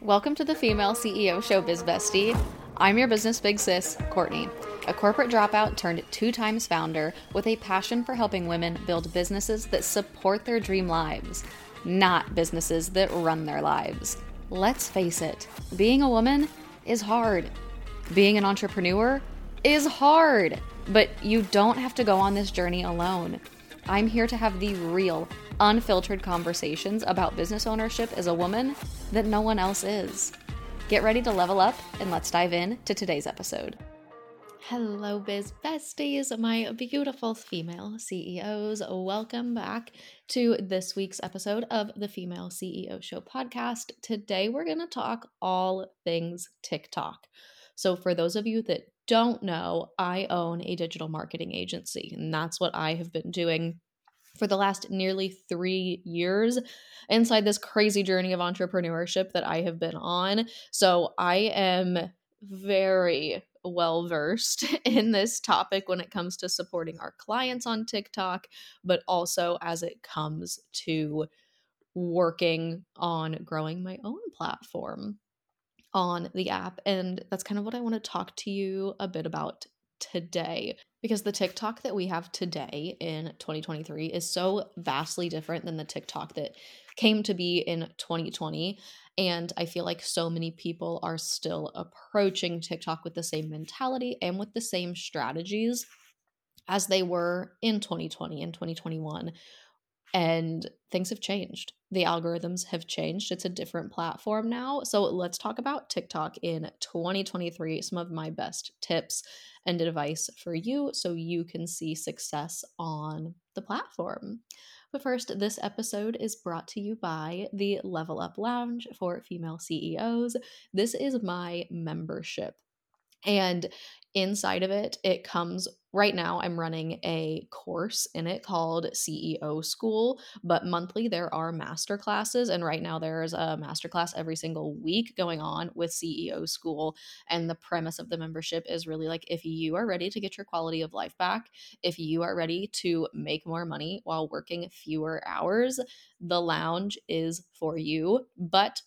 Welcome to the Female CEO Show, Biz Bestie. I'm your business big sis, Courtney, a corporate dropout turned two times founder with a passion for helping women build businesses that support their dream lives, not businesses that run their lives. Let's face it, being a woman is hard. Being an entrepreneur is hard, but you don't have to go on this journey alone. I'm here to have the real, unfiltered conversations about business ownership as a woman that no one else is. Get ready to level up and let's dive in to today's episode. Hello, biz besties, my beautiful female CEOs. Welcome back to this week's episode of the Female CEO Show podcast. Today, we're going to talk all things TikTok. So, for those of you that don't know, I own a digital marketing agency, and that's what I have been doing for the last nearly three years inside this crazy journey of entrepreneurship that I have been on. So I am very well versed in this topic when it comes to supporting our clients on TikTok, but also as it comes to working on growing my own platform on the app. And that's kind of what I want to talk to you a bit about today because the TikTok that we have today in 2023 is so vastly different than the TikTok that came to be in 2020. And I feel like so many people are still approaching TikTok with the same mentality and with the same strategies as they were in 2020 and 2021. And things have changed. The algorithms have changed. It's a different platform now. So let's talk about TikTok in 2023, some of my best tips and advice for you so you can see success on the platform. But first, this episode is brought to you by the Level Up Lounge for female CEOs. This is my membership. And inside of it, it comes right now i'm running a course in it called ceo school but monthly there are master classes and right now there's a master class every single week going on with ceo school and the premise of the membership is really like if you are ready to get your quality of life back if you are ready to make more money while working fewer hours the lounge is for you but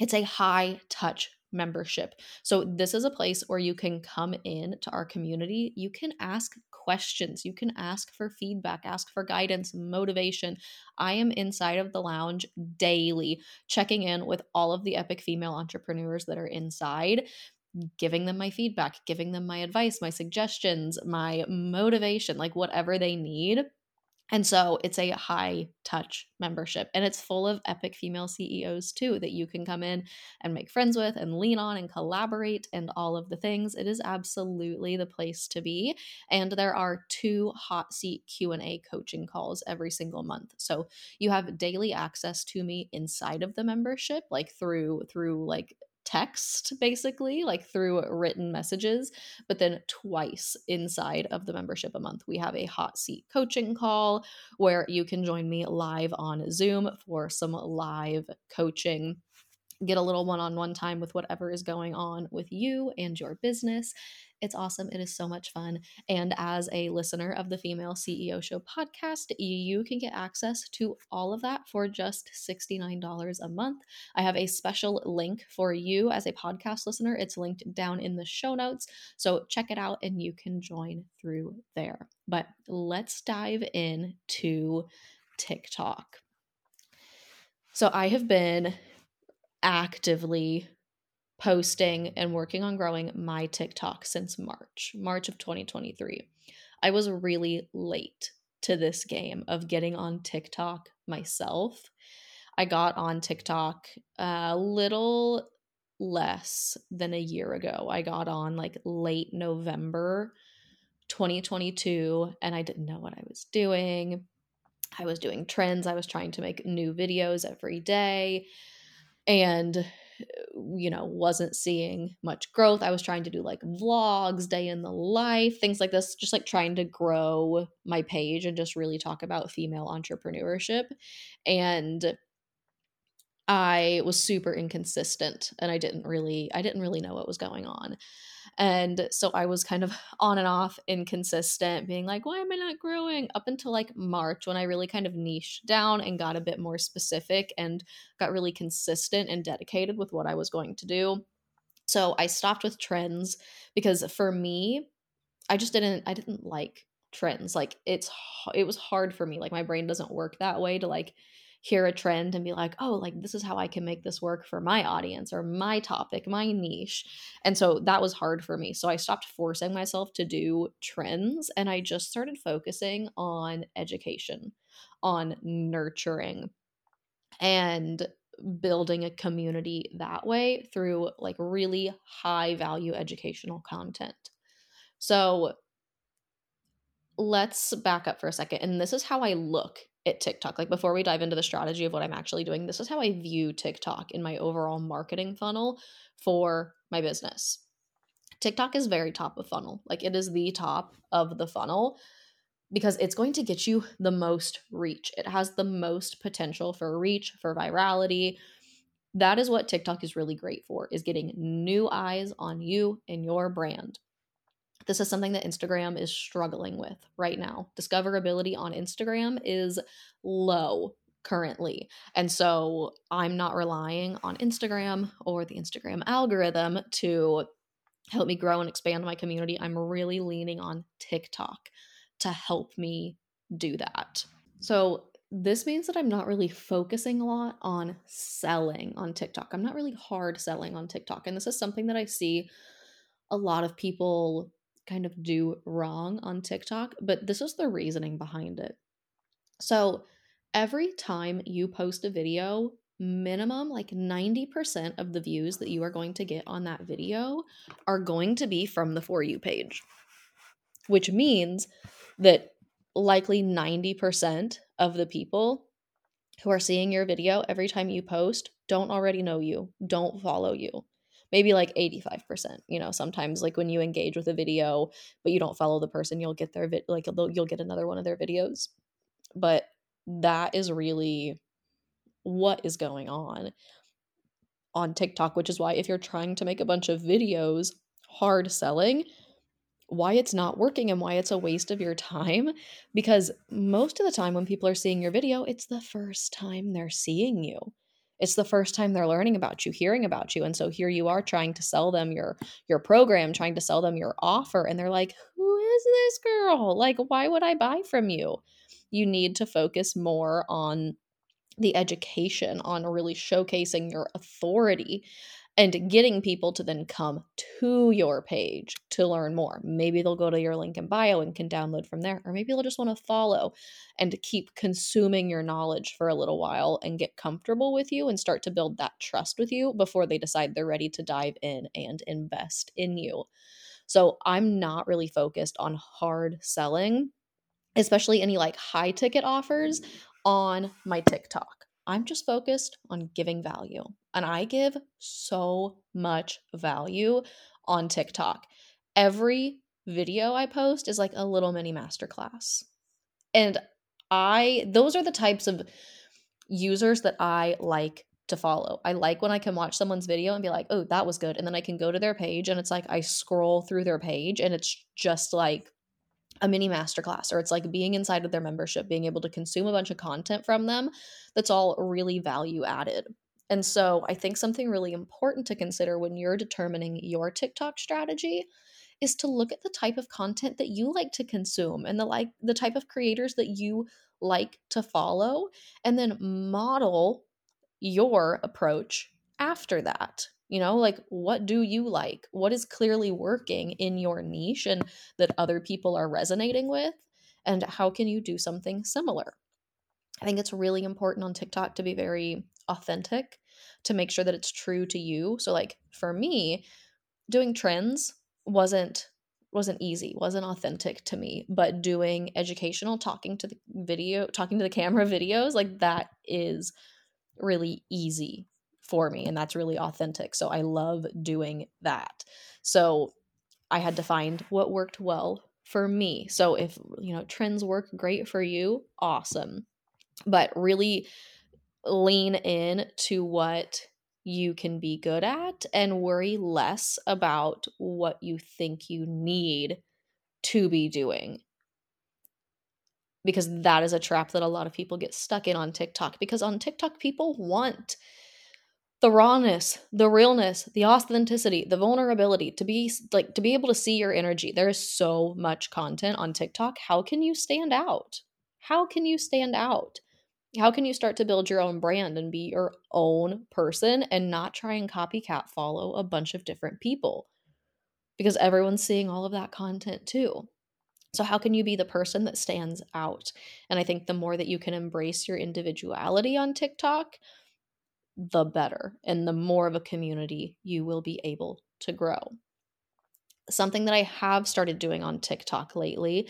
it's a high touch membership. So this is a place where you can come in to our community. You can ask questions, you can ask for feedback, ask for guidance, motivation. I am inside of the lounge daily, checking in with all of the epic female entrepreneurs that are inside giving them my feedback, giving them my advice, my suggestions, my motivation, like whatever they need and so it's a high touch membership and it's full of epic female CEOs too that you can come in and make friends with and lean on and collaborate and all of the things. It is absolutely the place to be. And there are two hot seat Q&A coaching calls every single month. So you have daily access to me inside of the membership like through through like text basically like through written messages but then twice inside of the membership a month. We have a hot seat coaching call where you can join me live on zoom for some live coaching. Get a little one-on-one time with whatever is going on with you and your business it's awesome. It is so much fun. And as a listener of the Female CEO Show podcast, you can get access to all of that for just $69 a month. I have a special link for you as a podcast listener. It's linked down in the show notes. So check it out and you can join through there. But let's dive in to TikTok. So I have been actively posting and working on growing my TikTok since March, March of 2023. I was really late to this game of getting on TikTok myself. I got on TikTok a little less than a year ago. I got on like late November 2022 and I didn't know what I was doing. I was doing trends, I was trying to make new videos every day. And you know, wasn't seeing much growth. I was trying to do like vlogs, day in the life, things like this, just like trying to grow my page and just really talk about female entrepreneurship. And I was super inconsistent and I didn't really I didn't really know what was going on. And so I was kind of on and off, inconsistent, being like, why am I not growing? Up until like March, when I really kind of niched down and got a bit more specific and got really consistent and dedicated with what I was going to do. So I stopped with trends because for me, I just didn't I didn't like trends. Like it's it was hard for me. Like my brain doesn't work that way to like hear a trend and be like, "Oh, like this is how I can make this work for my audience or my topic, my niche." And so that was hard for me. So I stopped forcing myself to do trends and I just started focusing on education, on nurturing and building a community that way through like really high value educational content. So let's back up for a second. And this is how I look at TikTok. Like before we dive into the strategy of what I'm actually doing, this is how I view TikTok in my overall marketing funnel for my business. TikTok is very top of funnel. Like it is the top of the funnel because it's going to get you the most reach. It has the most potential for reach, for virality. That is what TikTok is really great for is getting new eyes on you and your brand. This is something that Instagram is struggling with right now. Discoverability on Instagram is low currently. And so I'm not relying on Instagram or the Instagram algorithm to help me grow and expand my community. I'm really leaning on TikTok to help me do that. So this means that I'm not really focusing a lot on selling on TikTok. I'm not really hard selling on TikTok. And this is something that I see a lot of people kind of do wrong on TikTok, but this is the reasoning behind it. So, every time you post a video, minimum like 90% of the views that you are going to get on that video are going to be from the For You page, which means that likely 90% of the people who are seeing your video every time you post don't already know you, don't follow you maybe like 85% you know sometimes like when you engage with a video but you don't follow the person you'll get their vid- like you'll get another one of their videos. But that is really what is going on on TikTok which is why if you're trying to make a bunch of videos hard selling why it's not working and why it's a waste of your time because most of the time when people are seeing your video it's the first time they're seeing you it's the first time they're learning about you hearing about you and so here you are trying to sell them your your program trying to sell them your offer and they're like who is this girl? Like why would i buy from you? You need to focus more on the education on really showcasing your authority and getting people to then come to your page to learn more. Maybe they'll go to your link in bio and can download from there, or maybe they'll just want to follow and keep consuming your knowledge for a little while and get comfortable with you and start to build that trust with you before they decide they're ready to dive in and invest in you. So I'm not really focused on hard selling, especially any like high ticket offers on my TikTok. I'm just focused on giving value. And I give so much value on TikTok. Every video I post is like a little mini masterclass. And I, those are the types of users that I like to follow. I like when I can watch someone's video and be like, oh, that was good. And then I can go to their page and it's like I scroll through their page and it's just like a mini masterclass or it's like being inside of their membership, being able to consume a bunch of content from them that's all really value added. And so I think something really important to consider when you're determining your TikTok strategy is to look at the type of content that you like to consume and the like the type of creators that you like to follow and then model your approach after that. You know, like what do you like? What is clearly working in your niche and that other people are resonating with? And how can you do something similar? I think it's really important on TikTok to be very authentic, to make sure that it's true to you. So like for me, doing trends wasn't wasn't easy, wasn't authentic to me, but doing educational talking to the video, talking to the camera videos, like that is really easy for me and that's really authentic. So I love doing that. So I had to find what worked well for me. So if, you know, trends work great for you, awesome. But really lean in to what you can be good at and worry less about what you think you need to be doing. Because that is a trap that a lot of people get stuck in on TikTok. Because on TikTok, people want the rawness, the realness, the authenticity, the vulnerability to be like to be able to see your energy. There is so much content on TikTok. How can you stand out? How can you stand out? How can you start to build your own brand and be your own person and not try and copycat follow a bunch of different people? Because everyone's seeing all of that content too. So, how can you be the person that stands out? And I think the more that you can embrace your individuality on TikTok, the better, and the more of a community you will be able to grow. Something that I have started doing on TikTok lately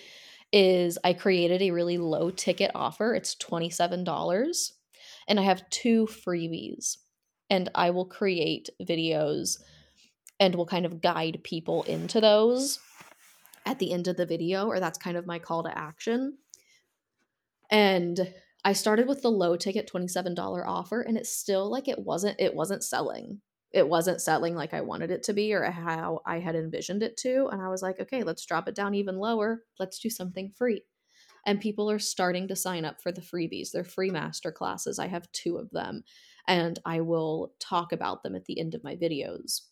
is I created a really low ticket offer. It's $27 and I have two freebies. And I will create videos and will kind of guide people into those at the end of the video, or that's kind of my call to action. And I started with the low ticket $27 offer and it's still like it wasn't it wasn't selling it wasn't selling like I wanted it to be or how I had envisioned it to. And I was like, okay, let's drop it down even lower. Let's do something free. And people are starting to sign up for the freebies. They're free master classes. I have two of them, and I will talk about them at the end of my videos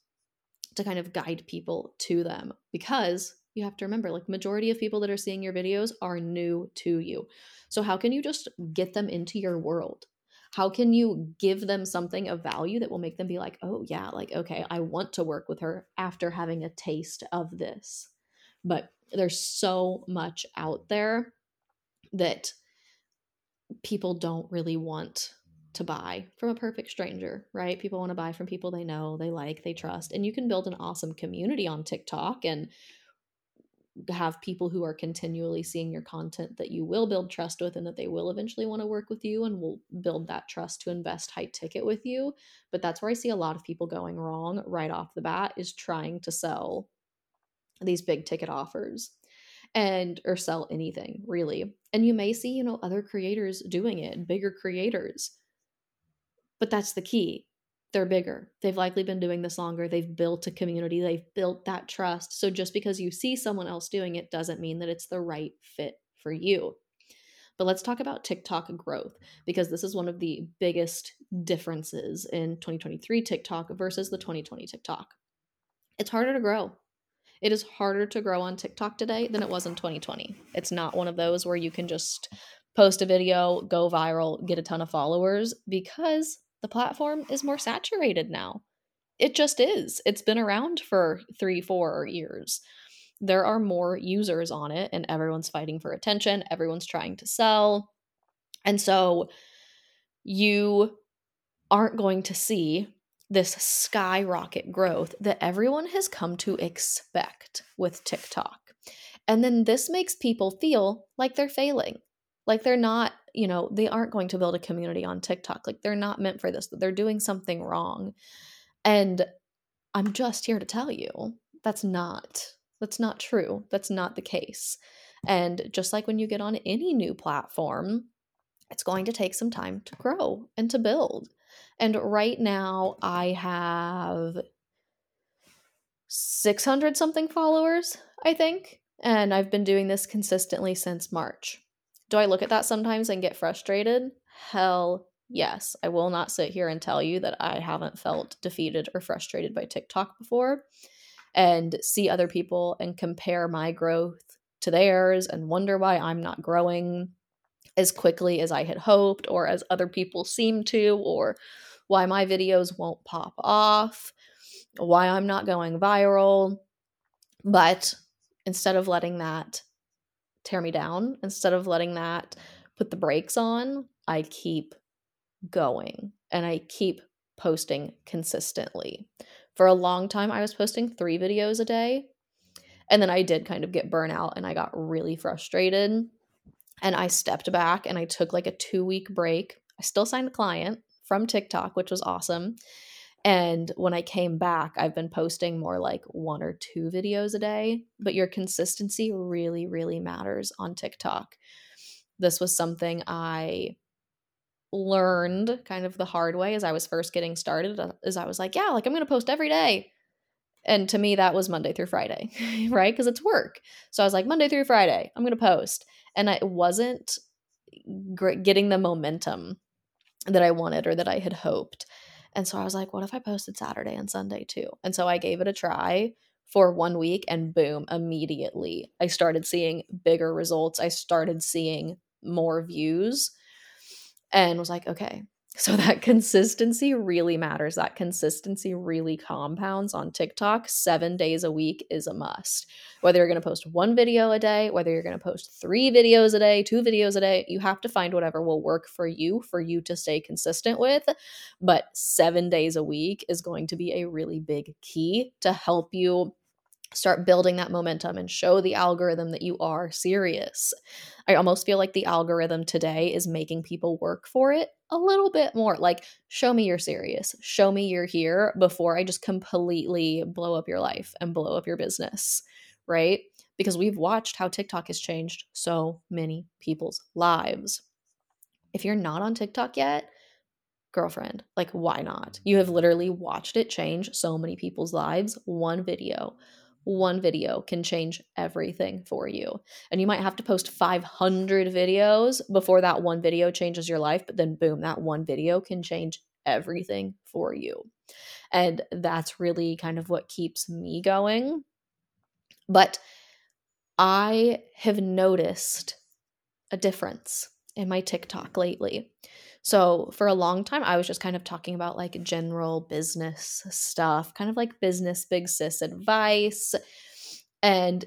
to kind of guide people to them because you have to remember like majority of people that are seeing your videos are new to you. So how can you just get them into your world? how can you give them something of value that will make them be like oh yeah like okay i want to work with her after having a taste of this but there's so much out there that people don't really want to buy from a perfect stranger, right? People want to buy from people they know, they like, they trust. And you can build an awesome community on TikTok and have people who are continually seeing your content that you will build trust with and that they will eventually want to work with you and will build that trust to invest high ticket with you. But that's where i see a lot of people going wrong right off the bat is trying to sell these big ticket offers and or sell anything really. And you may see you know other creators doing it bigger creators. But that's the key they're bigger. They've likely been doing this longer. They've built a community. They've built that trust. So just because you see someone else doing it doesn't mean that it's the right fit for you. But let's talk about TikTok growth because this is one of the biggest differences in 2023 TikTok versus the 2020 TikTok. It's harder to grow. It is harder to grow on TikTok today than it was in 2020. It's not one of those where you can just post a video, go viral, get a ton of followers because the platform is more saturated now. It just is. It's been around for three, four years. There are more users on it, and everyone's fighting for attention. Everyone's trying to sell. And so you aren't going to see this skyrocket growth that everyone has come to expect with TikTok. And then this makes people feel like they're failing, like they're not you know, they aren't going to build a community on TikTok. Like they're not meant for this. They're doing something wrong. And I'm just here to tell you that's not that's not true. That's not the case. And just like when you get on any new platform, it's going to take some time to grow and to build. And right now I have 600 something followers, I think. And I've been doing this consistently since March. Do I look at that sometimes and get frustrated? Hell yes. I will not sit here and tell you that I haven't felt defeated or frustrated by TikTok before and see other people and compare my growth to theirs and wonder why I'm not growing as quickly as I had hoped or as other people seem to or why my videos won't pop off, why I'm not going viral. But instead of letting that tear me down. Instead of letting that put the brakes on, I keep going and I keep posting consistently. For a long time, I was posting three videos a day. And then I did kind of get burnout and I got really frustrated. And I stepped back and I took like a two week break. I still signed a client from TikTok, which was awesome. And when I came back, I've been posting more like one or two videos a day, but your consistency really, really matters on TikTok. This was something I learned kind of the hard way as I was first getting started is uh, I was like, yeah, like I'm going to post every day. And to me, that was Monday through Friday, right? Because it's work. So I was like, Monday through Friday, I'm going to post. And I wasn't getting the momentum that I wanted or that I had hoped. And so I was like, what if I posted Saturday and Sunday too? And so I gave it a try for one week and boom, immediately I started seeing bigger results. I started seeing more views and was like, okay, so that consistency really matters. That consistency really compounds on TikTok. Seven days a week is a must. Whether you're going to post one video a day, whether you're going to post three videos a day, two videos a day, you have to find whatever will work for you for you to stay consistent with. But seven days a week is going to be a really big key to help you start building that momentum and show the algorithm that you are serious. I almost feel like the algorithm today is making people work for it a little bit more. Like, show me you're serious, show me you're here before I just completely blow up your life and blow up your business, right? Because we've watched how TikTok has changed so many people's lives. If you're not on TikTok yet, girlfriend, like, why not? You have literally watched it change so many people's lives. One video one video can change everything for you. And you might have to post 500 videos before that one video changes your life, but then boom, that one video can change everything for you. And that's really kind of what keeps me going. But I have noticed a difference in my TikTok lately. So for a long time, I was just kind of talking about like general business stuff, kind of like business big sis advice. And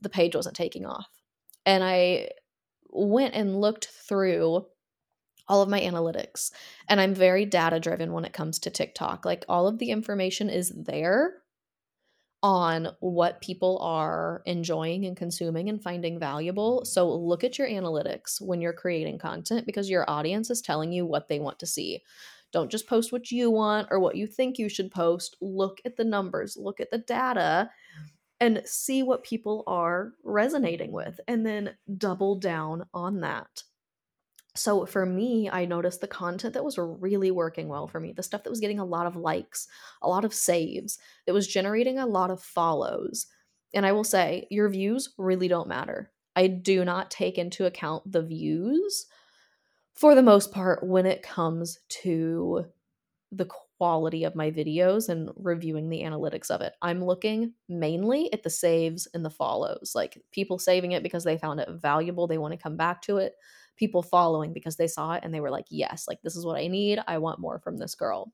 the page wasn't taking off. And I went and looked through all of my analytics. And I'm very data driven when it comes to TikTok. Like all of the information is there on what people are enjoying and consuming and finding valuable. So look at your analytics when you're creating content because your audience is telling you what they want to see. Don't just post what you want or what you think you should post. Look at the numbers, look at the data, and see what people are resonating with, and then double down on that so for me, I noticed the content that was really working well for me, the stuff that was getting a lot of likes, a lot of saves, that was generating a lot of follows. And I will say, your views really don't matter. I do not take into account the views for the most part when it comes to the quality of my videos and reviewing the analytics of it. I'm looking mainly at the saves and the follows, like people saving it because they found it valuable, they want to come back to it people following because they saw it and they were like, yes, like this is what I need. I want more from this girl.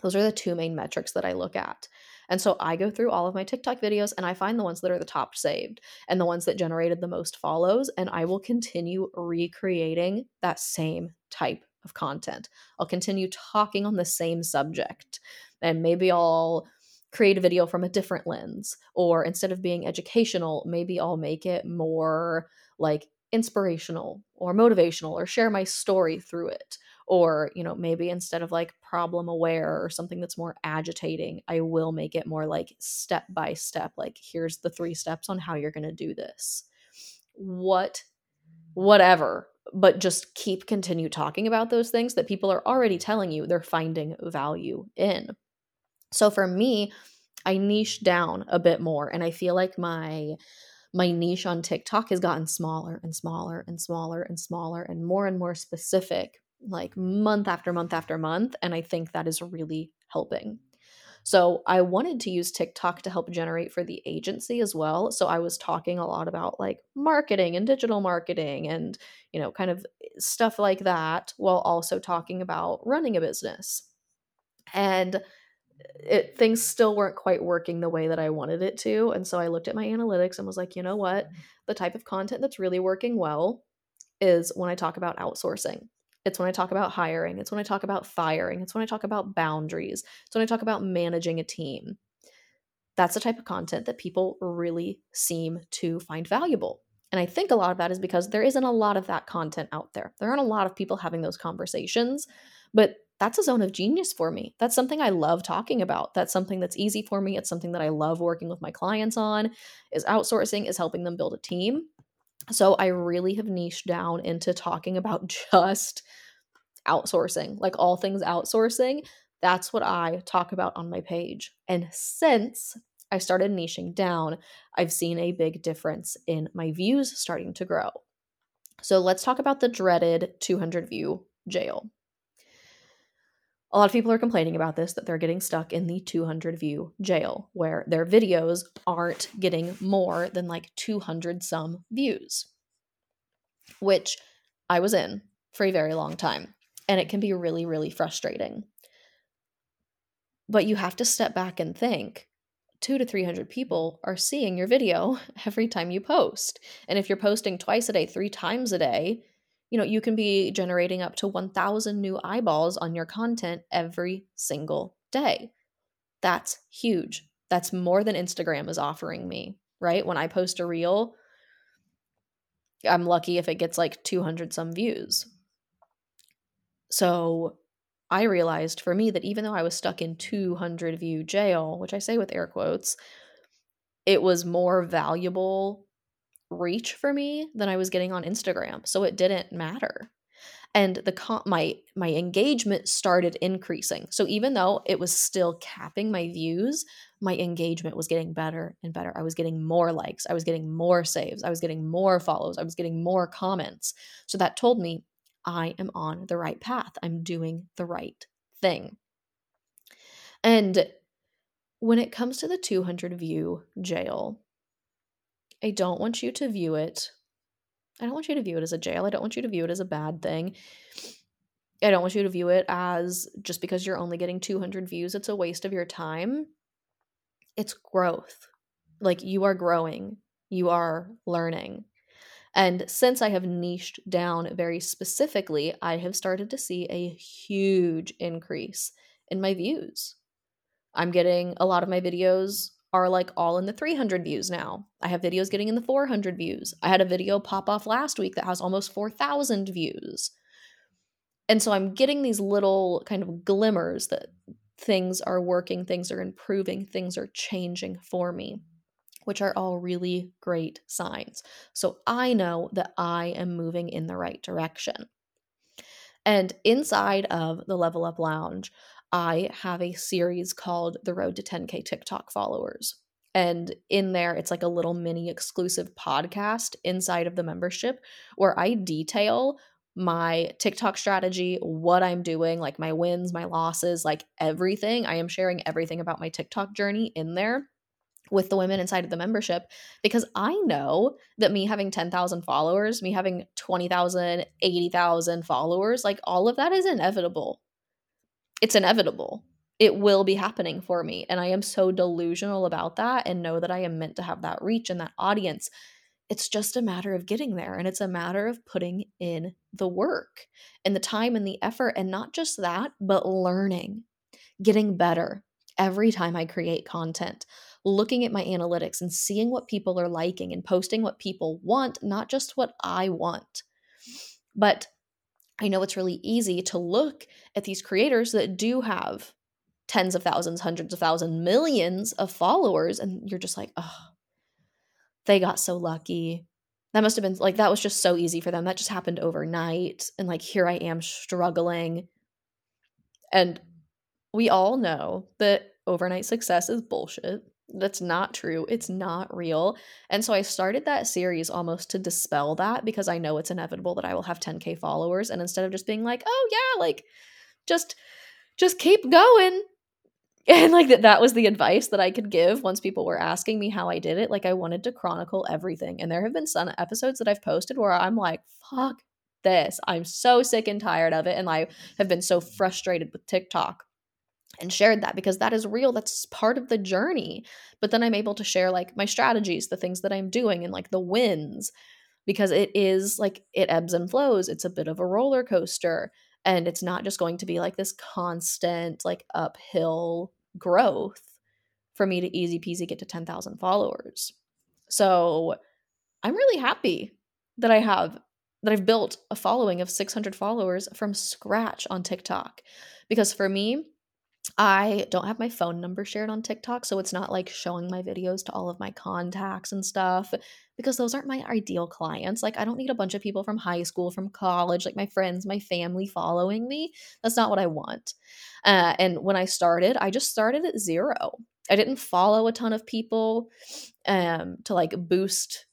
Those are the two main metrics that I look at. And so I go through all of my TikTok videos and I find the ones that are the top saved and the ones that generated the most follows. And I will continue recreating that same type of content. I'll continue talking on the same subject. And maybe I'll create a video from a different lens. Or instead of being educational, maybe I'll make it more like inspirational or motivational or share my story through it. Or you know maybe instead of like problem aware or something that's more agitating i will make it more like step by step like here's the three steps on how you're going to do this. What whatever but just keep continue talking about those things that people are already telling you they're finding value in. So for me i niche down a bit more and i feel like my my niche on TikTok has gotten smaller and smaller and smaller and smaller and more and more specific, like month after month after month. And I think that is really helping. So I wanted to use TikTok to help generate for the agency as well. So I was talking a lot about like marketing and digital marketing and, you know, kind of eh, stuff like that while also talking about running a business. And it things still weren't quite working the way that I wanted it to. And so I looked at my analytics and was like, you know what? Mm-hmm. The type of content that's really working well is when I talk about outsourcing. It's when I talk about hiring. It's when I talk about firing. It's when I talk about boundaries. It's when I talk about managing a team. That's the type of content that people really seem to find valuable. And I think a lot of that is because there isn't a lot of that content out there. There aren't a lot of people having those conversations, but that's a zone of genius for me. That's something I love talking about. That's something that's easy for me. It's something that I love working with my clients on is outsourcing, is helping them build a team. So I really have niched down into talking about just outsourcing, like all things outsourcing. That's what I talk about on my page. And since I started niching down, I've seen a big difference in my views starting to grow. So let's talk about the dreaded 200 view jail. A lot of people are complaining about this that they're getting stuck in the 200 view jail where their videos aren't getting more than like 200 some views, which I was in for a very long time. And it can be really, really frustrating. But you have to step back and think two to 300 people are seeing your video every time you post. And if you're posting twice a day, three times a day, you know, you can be generating up to 1,000 new eyeballs on your content every single day. That's huge. That's more than Instagram is offering me, right? When I post a reel, I'm lucky if it gets like 200 some views. So I realized for me that even though I was stuck in 200 view jail, which I say with air quotes, it was more valuable reach for me than I was getting on Instagram. So it didn't matter. And the my my engagement started increasing. So even though it was still capping my views, my engagement was getting better and better. I was getting more likes, I was getting more saves, I was getting more follows, I was getting more comments. So that told me I am on the right path. I'm doing the right thing. And when it comes to the 200 view jail, I don't want you to view it. I don't want you to view it as a jail. I don't want you to view it as a bad thing. I don't want you to view it as just because you're only getting 200 views, it's a waste of your time. It's growth. Like you are growing, you are learning. And since I have niched down very specifically, I have started to see a huge increase in my views. I'm getting a lot of my videos are like all in the 300 views now. I have videos getting in the 400 views. I had a video pop off last week that has almost 4,000 views. And so I'm getting these little kind of glimmers that things are working, things are improving, things are changing for me which are all really great signs. So I know that I am moving in the right direction. And inside of the Level Up Lounge, I have a series called The Road to 10K TikTok Followers. And in there, it's like a little mini exclusive podcast inside of the membership where I detail my TikTok strategy, what I'm doing, like my wins, my losses, like everything. I am sharing everything about my TikTok journey in there with the women inside of the membership because I know that me having 10,000 followers, me having 20,000, 80,000 followers, like all of that is inevitable. It's inevitable. It will be happening for me. And I am so delusional about that and know that I am meant to have that reach and that audience. It's just a matter of getting there and it's a matter of putting in the work and the time and the effort. And not just that, but learning, getting better every time I create content looking at my analytics and seeing what people are liking and posting what people want, not just what I want. But I know it's really easy to look at these creators that do have tens of thousands, hundreds of thousands, millions of followers, and you're just like, oh, they got so lucky. That must have been like, that was just so easy for them. That just happened overnight. And like, here I am struggling. And we all know that overnight success is bullshit. That's not true. It's not real. And so I started that series almost to dispel that because I know it's inevitable that I will have 10k followers and instead of just being like, "Oh yeah, like just just keep going." And like that that was the advice that I could give once people were asking me how I did it. Like I wanted to chronicle everything. And there have been some episodes that I've posted where I'm like, "Fuck this. I'm so sick and tired of it." And I have been so frustrated with TikTok and shared that because that is real that's part of the journey but then i'm able to share like my strategies the things that i'm doing and like the wins because it is like it ebbs and flows it's a bit of a roller coaster and it's not just going to be like this constant like uphill growth for me to easy peasy get to 10,000 followers. So i'm really happy that i have that i've built a following of 600 followers from scratch on tiktok because for me I don't have my phone number shared on TikTok, so it's not like showing my videos to all of my contacts and stuff because those aren't my ideal clients. Like, I don't need a bunch of people from high school, from college, like my friends, my family following me. That's not what I want. Uh, and when I started, I just started at zero. I didn't follow a ton of people um, to like boost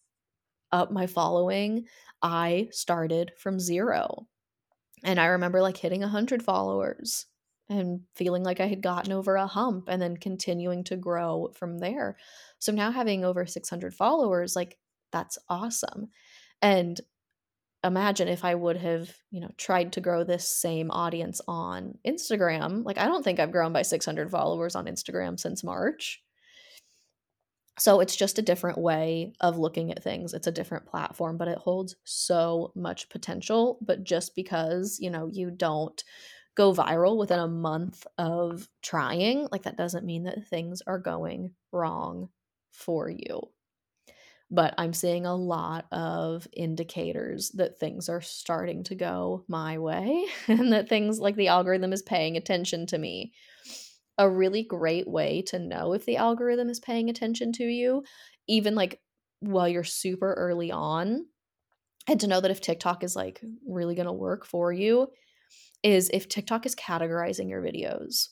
up my following. I started from zero. And I remember like hitting 100 followers and feeling like I had gotten over a hump and then continuing to grow from there. So now having over 600 followers, like that's awesome. And imagine if I would have, you know, tried to grow this same audience on Instagram. Like I don't think I've grown by 600 followers on Instagram since March. So it's just a different way of looking at things. It's a different platform, but it holds so much potential, but just because, you know, you don't go viral within a month of trying, like that doesn't mean that things are going wrong for you. But I'm seeing a lot of indicators that things are starting to go my way and that things like the algorithm is paying attention to me. A really great way to know if the algorithm is paying attention to you, even like while you're super early on, and to know that if TikTok is like really going to work for you is if TikTok is categorizing your videos.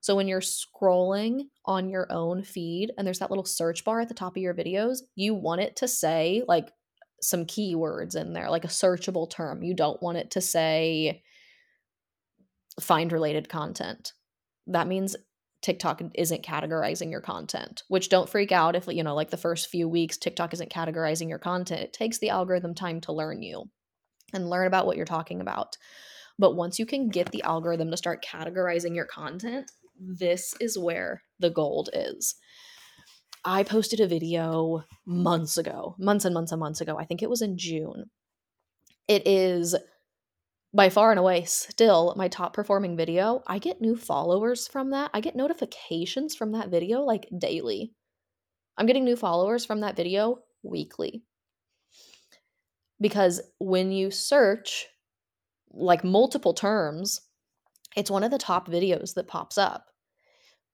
So when you're scrolling on your own feed and there's that little search bar at the top of your videos, you want it to say like some keywords in there, like a searchable term. You don't want it to say find related content. That means TikTok isn't categorizing your content, which don't freak out if, you know, like the first few weeks, TikTok isn't categorizing your content. It takes the algorithm time to learn you and learn about what you're talking about. But once you can get the algorithm to start categorizing your content, this is where the gold is. I posted a video months ago, months and months and months ago. I think it was in June. It is by far and away still my top performing video. I get new followers from that. I get notifications from that video like daily. I'm getting new followers from that video weekly. Because when you search like multiple terms, it's one of the top videos that pops up.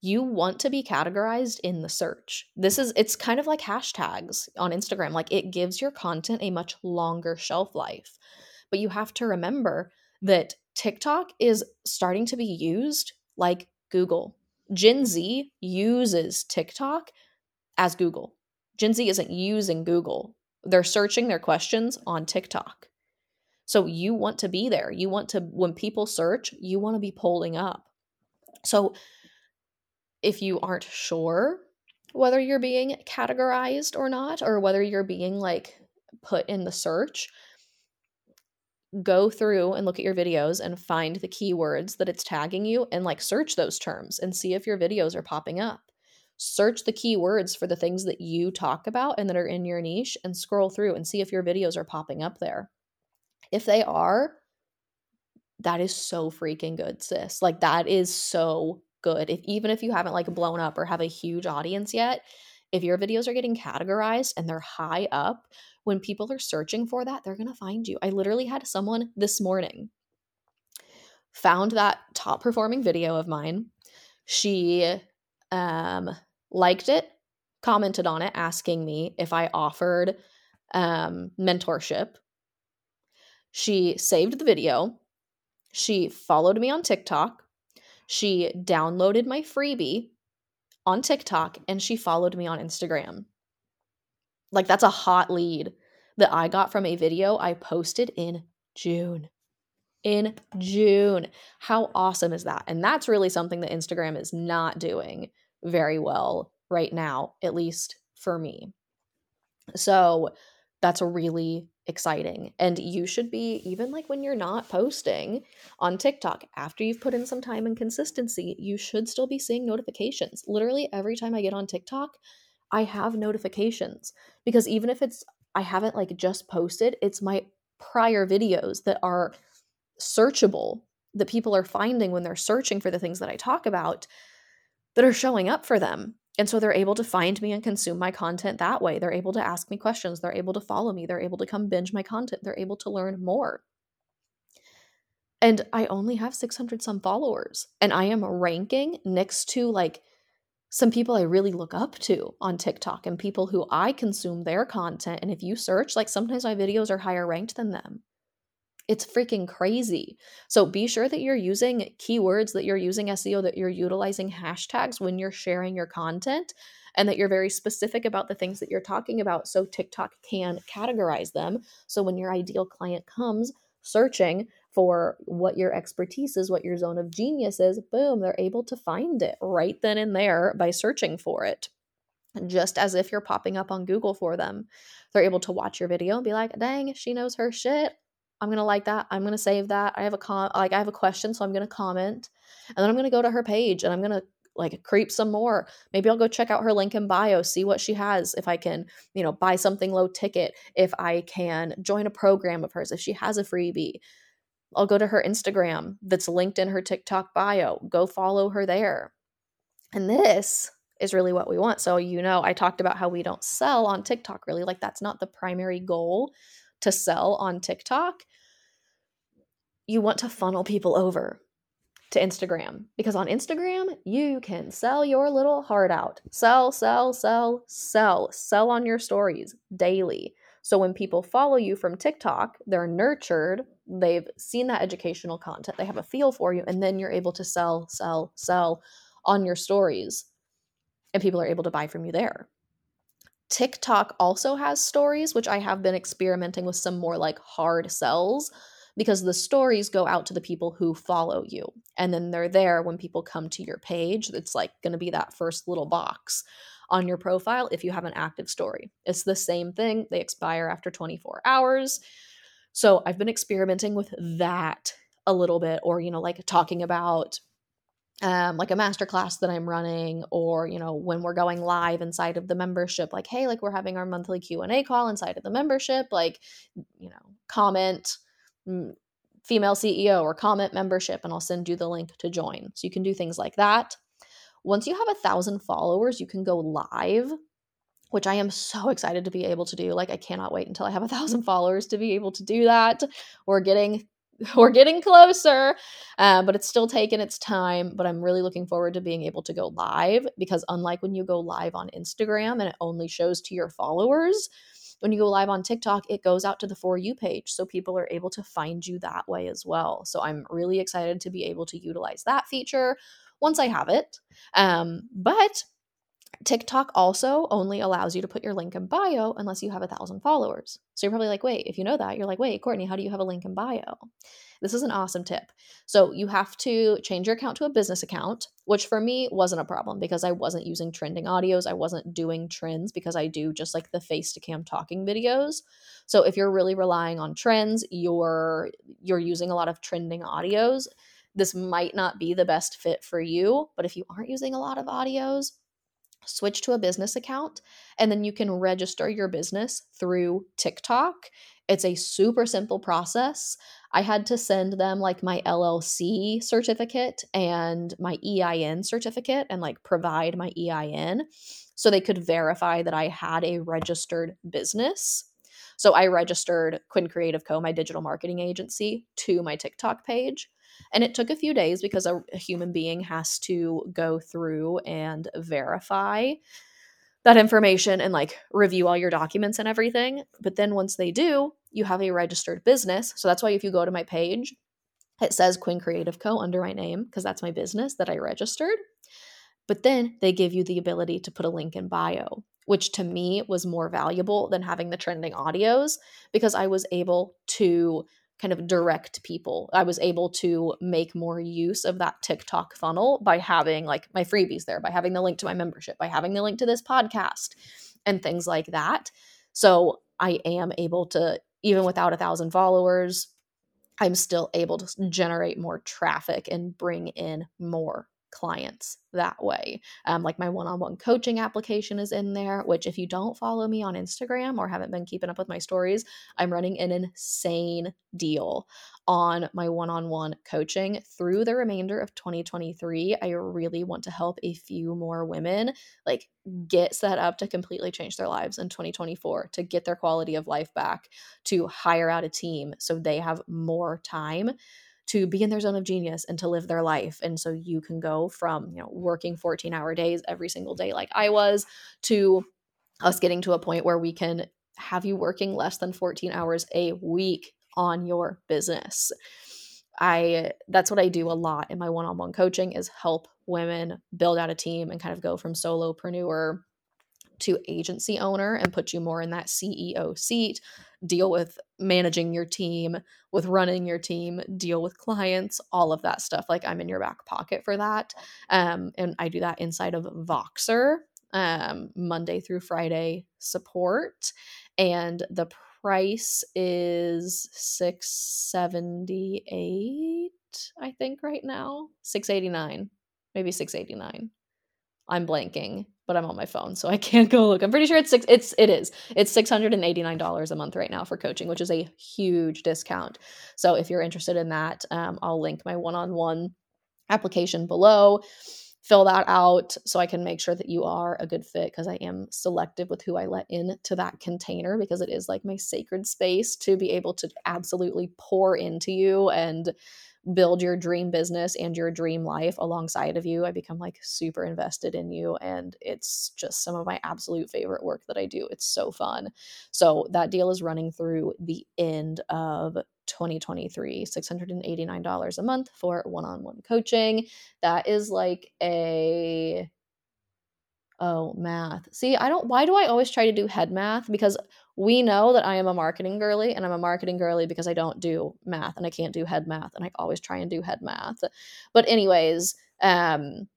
You want to be categorized in the search. This is, it's kind of like hashtags on Instagram. Like it gives your content a much longer shelf life. But you have to remember that TikTok is starting to be used like Google. Gen Z uses TikTok as Google. Gen Z isn't using Google, they're searching their questions on TikTok. So you want to be there. You want to, when people search, you want to be pulling up. So if you aren't sure whether you're being categorized or not, or whether you're being like put in the search, go through and look at your videos and find the keywords that it's tagging you and like search those terms and see if your videos are popping up. Search the keywords for the things that you talk about and that are in your niche and scroll through and see if your videos are popping up there. If they are, that is so freaking good, sis. Like that is so good. If even if you haven't like blown up or have a huge audience yet, if your videos are getting categorized and they're high up, when people are searching for that, they're going to find you. I literally had someone this morning found that top performing video of mine. She um liked it, commented on it asking me if I offered um mentorship she saved the video. She followed me on TikTok. She downloaded my freebie on TikTok and she followed me on Instagram. Like, that's a hot lead that I got from a video I posted in June. In June. How awesome is that? And that's really something that Instagram is not doing very well right now, at least for me. So, that's a really exciting. And you should be, even like when you're not posting on TikTok, after you've put in some time and consistency, you should still be seeing notifications. Literally every time I get on TikTok, I have notifications because even if it's, I haven't like just posted, it's my prior videos that are searchable that people are finding when they're searching for the things that I talk about that are showing up for them. And so they're able to find me and consume my content that way. They're able to ask me questions. They're able to follow me. They're able to come binge my content. They're able to learn more. And I only have 600 some followers. And I am ranking next to like some people I really look up to on TikTok and people who I consume their content. And if you search, like sometimes my videos are higher ranked than them. It's freaking crazy. So be sure that you're using keywords, that you're using SEO, that you're utilizing hashtags when you're sharing your content, and that you're very specific about the things that you're talking about so TikTok can categorize them. So when your ideal client comes searching for what your expertise is, what your zone of genius is, boom, they're able to find it right then and there by searching for it. Just as if you're popping up on Google for them. They're able to watch your video and be like, dang, she knows her shit. I'm gonna like that. I'm gonna save that. I have a com like I have a question, so I'm gonna comment. And then I'm gonna go to her page and I'm gonna like creep some more. Maybe I'll go check out her link in bio, see what she has. If I can, you know, buy something low ticket, if I can join a program of hers, if she has a freebie. I'll go to her Instagram that's linked in her TikTok bio. Go follow her there. And this is really what we want. So, you know, I talked about how we don't sell on TikTok really. Like, that's not the primary goal to sell on TikTok, you want to funnel people over to Instagram because on Instagram, you can sell your little heart out. Sell, sell, sell, sell, sell on your stories daily. So when people follow you from TikTok, they're nurtured, they've seen that educational content, they have a feel for you, and then you're able to sell, sell, sell on your stories. And people are able to buy from you there. TikTok also has stories, which I have been experimenting with some more like hard sells because the stories go out to the people who follow you. And then they're there when people come to your page. It's like going to be that first little box on your profile if you have an active story. It's the same thing, they expire after 24 hours. So I've been experimenting with that a little bit, or, you know, like talking about um, like a masterclass that I'm running, or you know when we're going live inside of the membership, like hey, like we're having our monthly Q and A call inside of the membership, like you know comment female CEO or comment membership, and I'll send you the link to join. So you can do things like that. Once you have a thousand followers, you can go live, which I am so excited to be able to do. Like I cannot wait until I have a thousand followers to be able to do that. We're getting we're getting closer, uh, but it's still taking its time. But I'm really looking forward to being able to go live because, unlike when you go live on Instagram and it only shows to your followers, when you go live on TikTok, it goes out to the For You page. So people are able to find you that way as well. So I'm really excited to be able to utilize that feature once I have it. Um, but TikTok also only allows you to put your link in bio unless you have a thousand followers. So you're probably like, wait, if you know that, you're like, wait, Courtney, how do you have a link in bio? This is an awesome tip. So you have to change your account to a business account, which for me wasn't a problem because I wasn't using trending audios. I wasn't doing trends because I do just like the face to cam talking videos. So if you're really relying on trends, you're you're using a lot of trending audios. This might not be the best fit for you, but if you aren't using a lot of audios, switch to a business account, and then you can register your business through TikTok. It's a super simple process. I had to send them like my LLC certificate and my EIN certificate and like provide my EIN so they could verify that I had a registered business. So I registered Quinn Creative Co., my digital marketing agency, to my TikTok page. And it took a few days because a, a human being has to go through and verify that information and like review all your documents and everything. But then once they do, you have a registered business. So that's why if you go to my page, it says Quinn Creative Co. under my name because that's my business that I registered. But then they give you the ability to put a link in bio, which to me was more valuable than having the trending audios because I was able to kind of direct people. I was able to make more use of that TikTok funnel by having like my freebies there, by having the link to my membership, by having the link to this podcast and things like that. So I am able to, even without a thousand followers, I'm still able to generate more traffic and bring in more clients that way. Um, like my one on one coaching application is in there, which, if you don't follow me on Instagram or haven't been keeping up with my stories, I'm running an insane deal on my one on one coaching through the remainder of 2023. I really want to help a few more women like get set up to completely change their lives in 2024, to get their quality of life back, to hire out a team so they have more time to be in their zone of genius and to live their life. And so you can go from, you know, working 14 hour days every single day like I was to us getting to a point where we can have you working less than 14 hours a week on your business. I that's what I do a lot in my one-on-one coaching is help women build out a team and kind of go from solopreneur to agency owner and put you more in that CEO seat, deal with managing your team, with running your team, deal with clients, all of that stuff. Like I'm in your back pocket for that. Um, and I do that inside of Voxer, um, Monday through Friday support. And the price is 678 I think right now. 689. Maybe 689. I'm blanking, but I'm on my phone, so I can't go look. I'm pretty sure it's six. It's it is. It's six hundred and eighty nine dollars a month right now for coaching, which is a huge discount. So if you're interested in that, um, I'll link my one on one application below. Fill that out so I can make sure that you are a good fit because I am selective with who I let in to that container because it is like my sacred space to be able to absolutely pour into you and build your dream business and your dream life alongside of you. I become like super invested in you. And it's just some of my absolute favorite work that I do. It's so fun. So that deal is running through the end of 2023 $689 a month for one on one coaching. That is like a Oh, math. See, I don't why do I always try to do head math? Because we know that I am a marketing girly and I'm a marketing girly because I don't do math and I can't do head math and I always try and do head math. But anyways, um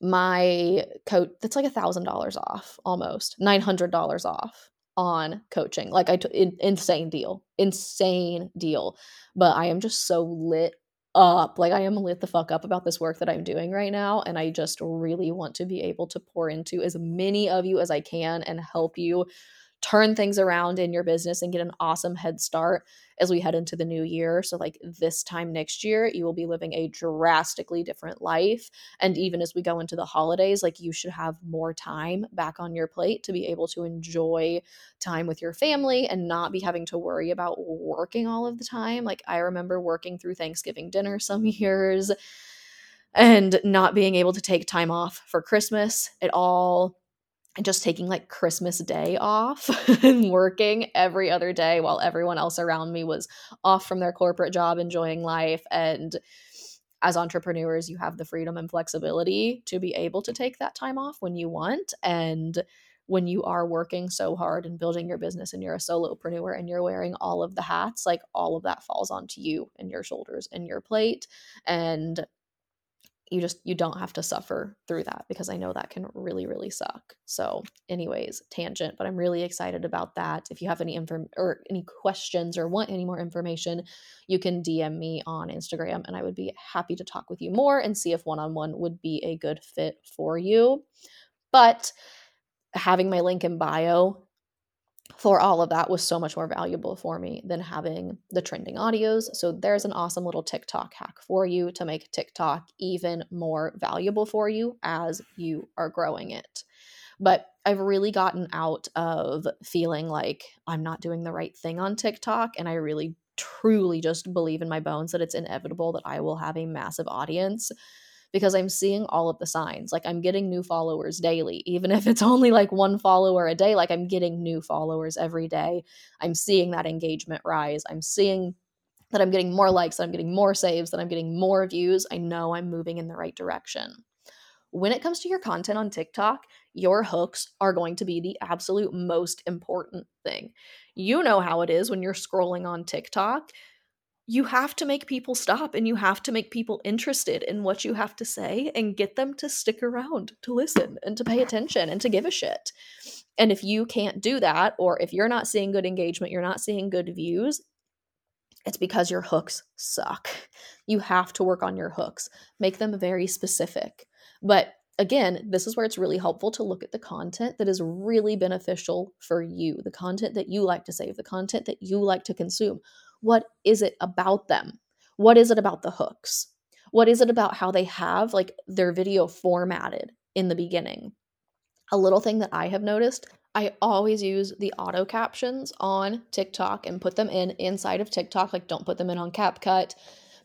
my coach that's like a thousand dollars off almost nine hundred dollars off on coaching like I t- in, insane deal insane deal but i am just so lit up. Like I am lit the fuck up about this work that I'm doing right now. And I just really want to be able to pour into as many of you as I can and help you turn things around in your business and get an awesome head start as we head into the new year. So, like this time next year, you will be living a drastically different life. And even as we go into the holidays, like you should have more time back on your plate to be able to enjoy time with your family and not be having to worry about working all of the time. Like, I remember working through Thanksgiving dinner some years and not being able to take time off for Christmas at all and just taking like Christmas Day off and working every other day while everyone else around me was off from their corporate job, enjoying life. And as entrepreneurs, you have the freedom and flexibility to be able to take that time off when you want. And when you are working so hard and building your business and you're a solopreneur and you're wearing all of the hats, like all of that falls onto you and your shoulders and your plate. And you just you don't have to suffer through that because i know that can really really suck. So anyways tangent but i'm really excited about that. If you have any info or any questions or want any more information you can dm me on instagram and i would be happy to talk with you more and see if one-on-one would be a good fit for you. But having my link in bio for all of that was so much more valuable for me than having the trending audios. So there's an awesome little TikTok hack for you to make TikTok even more valuable for you as you are growing it. But I've really gotten out of feeling like I'm not doing the right thing on TikTok and I really truly just believe in my bones that it's inevitable that I will have a massive audience because I'm seeing all of the signs. Like I'm getting new followers daily, even if it's only like one follower a day, like I'm getting new followers every day. I'm seeing that engagement rise. I'm seeing that I'm getting more likes, that I'm getting more saves, that I'm getting more views. I know I'm moving in the right direction. When it comes to your content on TikTok, your hooks are going to be the absolute most important thing. You know how it is when you're scrolling on TikTok you have to make people stop and you have to make people interested in what you have to say and get them to stick around to listen and to pay attention and to give a shit. And if you can't do that, or if you're not seeing good engagement, you're not seeing good views, it's because your hooks suck. You have to work on your hooks, make them very specific. But again, this is where it's really helpful to look at the content that is really beneficial for you, the content that you like to save, the content that you like to consume what is it about them? What is it about the hooks? What is it about how they have like their video formatted in the beginning? A little thing that I have noticed, I always use the auto captions on TikTok and put them in inside of TikTok. Like, don't put them in on CapCut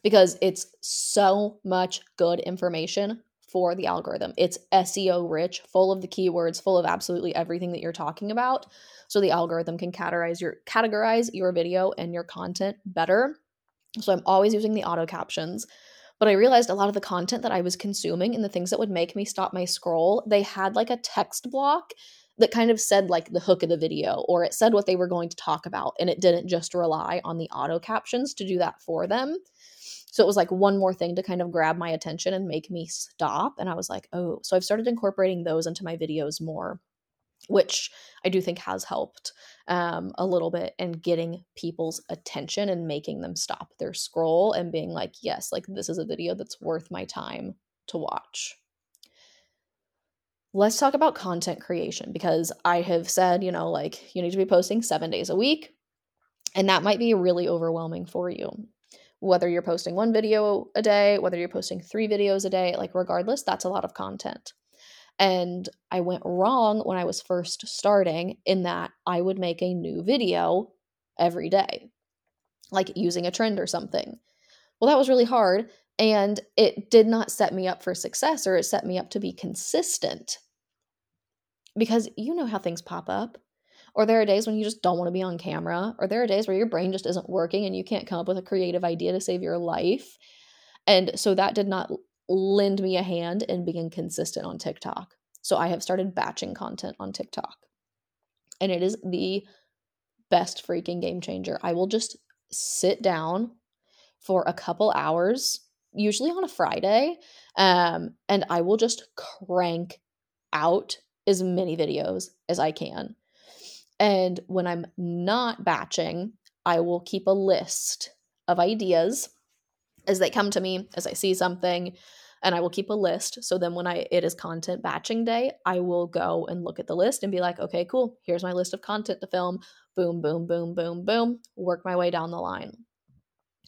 because it's so much good information for the algorithm. It's SEO rich, full of the keywords, full of absolutely everything that you're talking about. So the algorithm can categorize your categorize your video and your content better. So I'm always using the auto captions. But I realized a lot of the content that I was consuming and the things that would make me stop my scroll, they had like a text block that kind of said like the hook of the video or it said what they were going to talk about and it didn't just rely on the auto captions to do that for them. So it was like one more thing to kind of grab my attention and make me stop. And I was like, oh, so I've started incorporating those into my videos more, which I do think has helped um, a little bit in getting people's attention and making them stop their scroll and being like, yes, like this is a video that's worth my time to watch let's talk about content creation because I have said, you know, like you need to be posting seven days a week. And that might be really overwhelming for you. Whether you're posting one video a day, whether you're posting three videos a day, like regardless, that's a lot of content. And I went wrong when I was first starting in that I would make a new video every day, like using a trend or something. Well, that was really hard and it did not set me up for success or it set me up to be consistent because you know how things pop up. Or there are days when you just don't want to be on camera, or there are days where your brain just isn't working and you can't come up with a creative idea to save your life. And so that did not lend me a hand in being consistent on TikTok. So I have started batching content on TikTok. And it is the best freaking game changer. I will just sit down for a couple hours, usually on a Friday, um, and I will just crank out as many videos as I can. And when I'm not batching, I will keep a list of ideas as they come to me, as I see something, and I will keep a list. So then when I it is content batching day, I will go and look at the list and be like, okay, cool, here's my list of content to film. Boom, boom, boom, boom, boom. Work my way down the line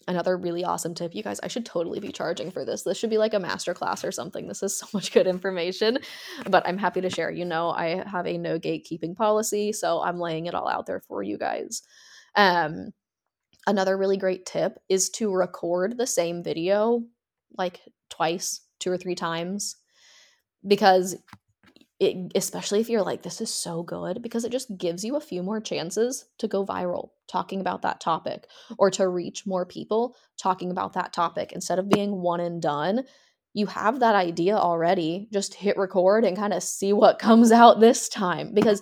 another really awesome tip. You guys i should totally be charging for this. This should be like a master class or something. This is so much good information but i'm happy to share. You know i have a no gatekeeping policy so i'm laying it all out there for you guys. Um another really great tip is to record the same video like twice two or three times because it, especially if you're like this is so good because it just gives you a few more chances to go viral talking about that topic or to reach more people talking about that topic. Instead of being one and done you have that idea already. Just hit record and kind of see what comes out this time. Because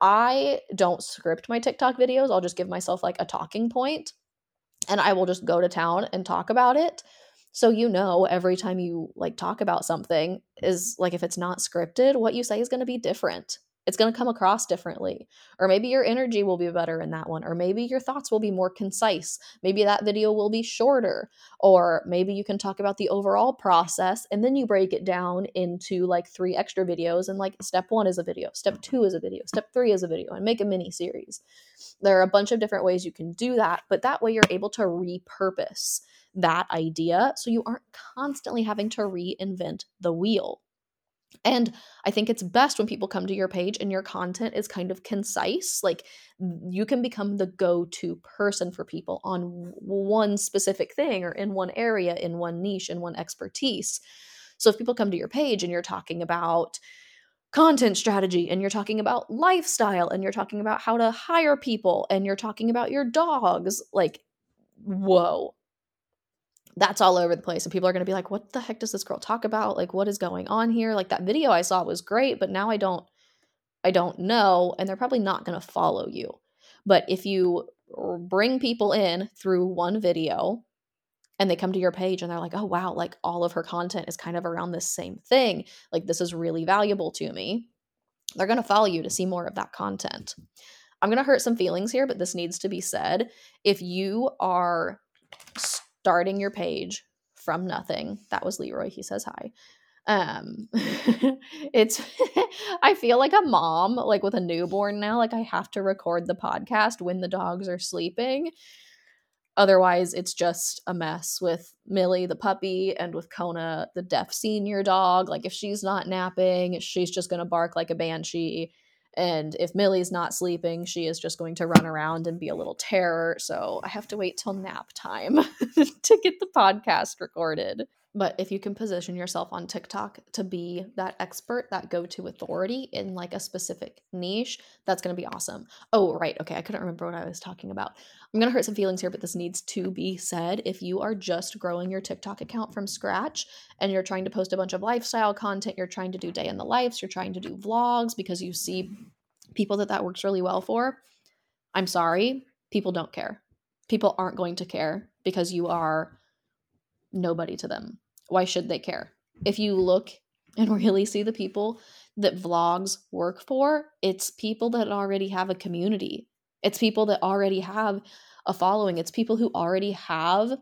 i don't script my tiktok videos. I'll just give myself like a talking point and i will just go to town and talk about it so you know every time you like talk about something is like if it's not scripted, what you say is going to be different it's going to come across differently. Or maybe your energy will be better in that one. Or maybe your thoughts will be more concise. Maybe that video will be shorter. Or maybe you can talk about the overall process and then you break it down into like three extra videos. And like step one is a video, step mm-hmm. two is a video, step three is a video, and make a mini series. There are a bunch of different ways you can do that, but that way you're able to repurpose that idea so you aren't constantly having to reinvent the wheel. And I think it's best when people come to your page and your content is kind of concise. Like you can become the go to person for people on one specific thing or in one area, in one niche, in one expertise. So if people come to your page and you're talking about content strategy and you're talking about lifestyle and you're talking about how to hire people and you're talking about your dogs, like, whoa, that's all over the place and people are going to be like what the heck does this girl talk about? Like what is going on here? Like that video i saw was great but now i don't i don't know and they're probably not going to follow you. But if you bring people in through one video and they come to your page and they're like oh wow like all of her content is kind of around this same thing. Like this is really valuable to me. They're going to follow you to see more of that content. I'm going to hurt some feelings here but this needs to be said. If you are starting your page from nothing. That was Leroy. He says hi. Um, it's, I feel like a mom, like with a newborn now. Like I have to record the podcast when the dogs are sleeping. Otherwise, it's just a mess with Millie, the puppy, and with Kona, the deaf senior dog. Like, if she's not napping, she's just going to bark like a banshee And if Millie's not sleeping, she is just going to run around and be a little terror. So I have to wait till nap time to get the podcast recorded. But if you can position yourself on TikTok to be that expert, that go to authority in like a specific niche, that's going to be awesome. Oh, right. Okay. I couldn't remember what I was talking about. I'm going to hurt some feelings here, but this needs to be said. If you are just growing your TikTok account from scratch and you're trying to post a bunch of lifestyle content, you're trying to do day in the lives, you're trying to do vlogs because you see people that that works really well for, I'm sorry. People don't care. People aren't going to care because you are nobody to them. Why should they care? If you look and really see the people that vlogs work for, it's people that already have a community. It's people that already have a following. It's people who already have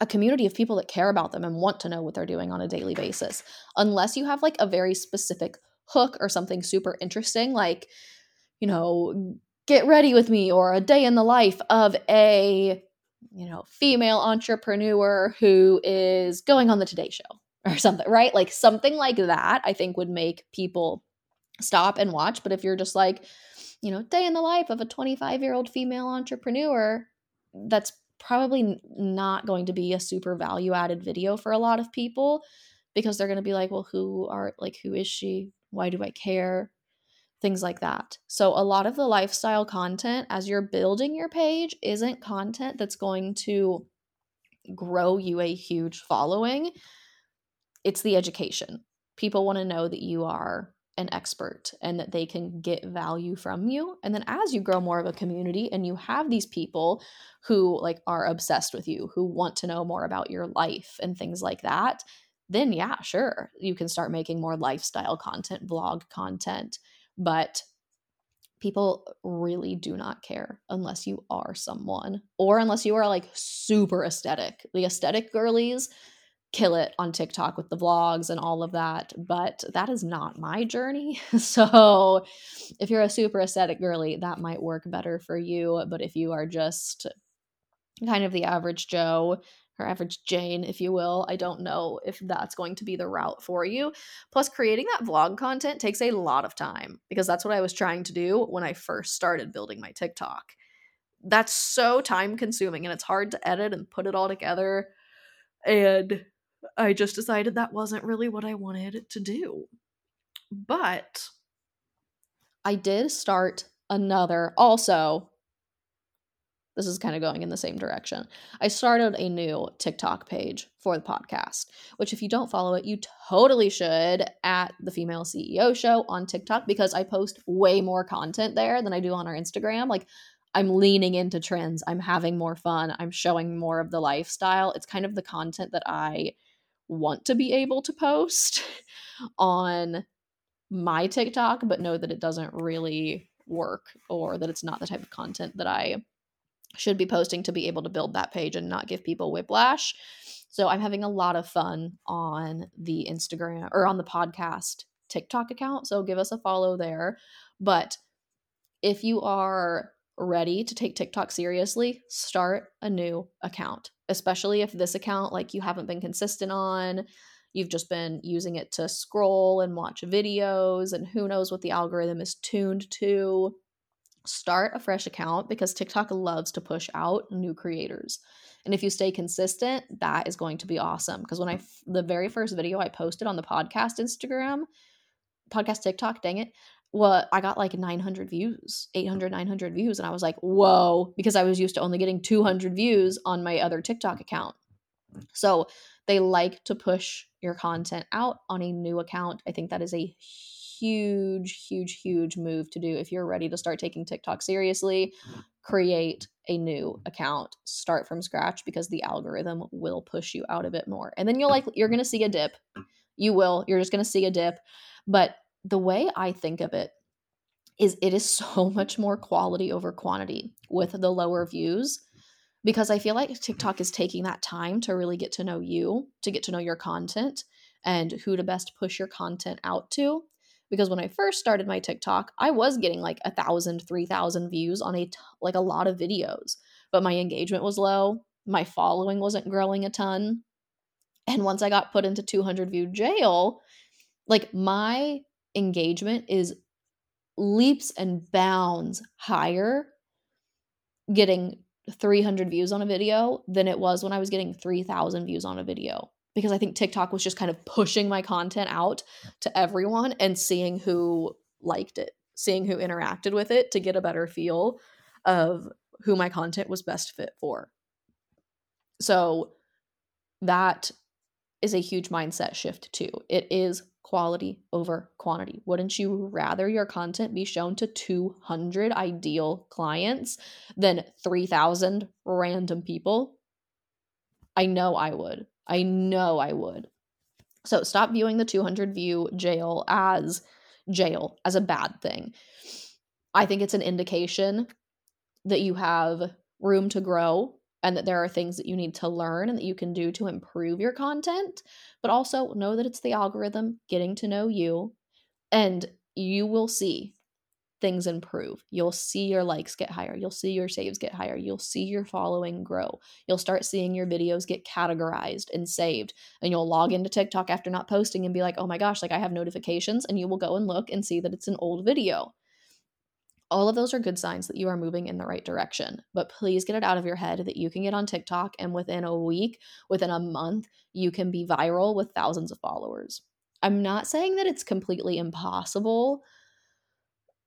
a community of people that care about them and want to know what they're doing on a daily basis. Unless you have like a very specific hook or something super interesting, like, you know, get ready with me or a day in the life of a you know, female entrepreneur who is going on the Today Show or something, right? Like something like that, I think would make people stop and watch. But if you're just like, you know, day in the life of a 25 year old female entrepreneur, that's probably not going to be a super value added video for a lot of people because they're going to be like, well, who are, like, who is she? Why do I care? Things like that. So, a lot of the lifestyle content as you're building your page isn't content that's going to grow you a huge following. It's the education. People want to know that you are an expert and that they can get value from you. And then as you grow more of a community and you have these people who like are obsessed with you, who want to know more about your life and things like that, then yeah, sure, you can start making more lifestyle content, vlog content, but people really do not care unless you are someone or unless you are like super aesthetic. The aesthetic girlies kill it on TikTok with the vlogs and all of that, but that is not my journey. So, if you're a super aesthetic girly, that might work better for you, but if you are just kind of the average Joe or average Jane, if you will. I don't know if that's going to be the route for you. Plus, creating that vlog content takes a lot of time because that's what I was trying to do when I first started building my TikTok. That's so time consuming and it's hard to edit and put it all together. And I just decided that wasn't really what I wanted to do. But I did start another, also this is kind of going in the same direction. I started a new TikTok page for the podcast, which, if you don't follow it, you totally should at the Female CEO Show on TikTok because I post way more content there than I do on our Instagram. Like, I'm leaning into trends, I'm having more fun, I'm showing more of the lifestyle. It's kind of the content that I want to be able to post on my TikTok, but know that it doesn't really work or that it's not the type of content that I should be posting to be able to build that page and not give people whiplash. So I'm having a lot of fun on the Instagram or on the podcast TikTok account. So give us a follow there. But if you are ready to take TikTok seriously, start a new account, especially if this account, like you haven't been consistent on, you've just been using it to scroll and watch videos, and who knows what the algorithm is tuned to start a fresh account because TikTok loves to push out new creators. And if you stay consistent, that is going to be awesome. Because when I, the very first video I posted on the podcast Instagram, podcast TikTok, dang it, well, I got like 900 views, 800, 900 views. And I was like, whoa, because I was used to only getting 200 views on my other TikTok account. So they like to push your content out on a new account. I think that is a huge, huge, huge move to do if you're ready to start taking TikTok seriously. Create a new account, start from scratch because the algorithm will push you out a bit more. And then you'll like, you're going to see a dip. You will. You're just going to see a dip. But the way I think of it is it is so much more quality over quantity with the lower views because I feel like TikTok is taking that time to really get to know you, to get to know your content and who to best push your content out to because when I first started my TikTok, I was getting like a thousand, three thousand views on a t- like a lot of videos, but my engagement was low. My following wasn't growing a ton. And once I got put into 200 view jail, like my engagement is leaps and bounds higher getting 300 views on a video than it was when I was getting 3,000 views on a video because I think TikTok was just kind of pushing my content out to everyone and seeing who liked it, seeing who interacted with it to get a better feel of who my content was best fit for. So that is a huge mindset shift too. It is quality over quantity. Wouldn't you rather your content be shown to 200 ideal clients than 3,000 random people? I know I would. I know I would. So stop viewing the 200 view jail as jail, as a bad thing. I think it's an indication that you have room to grow and that there are things that you need to learn and that you can do to improve your content, but also know that it's the algorithm getting to know you and you will see things improve. You'll see your likes get higher. You'll see your saves get higher. You'll see your following grow. You'll start seeing your videos get categorized and saved. And you'll log into TikTok after not posting and be like, oh my gosh, like I have notifications. And you will go and look and see that it's an old video. All of those are good signs that you are moving in the right direction. But please get it out of your head that you can get on TikTok and within a week, within a month, you can be viral with thousands of followers. I'm not saying that it's completely impossible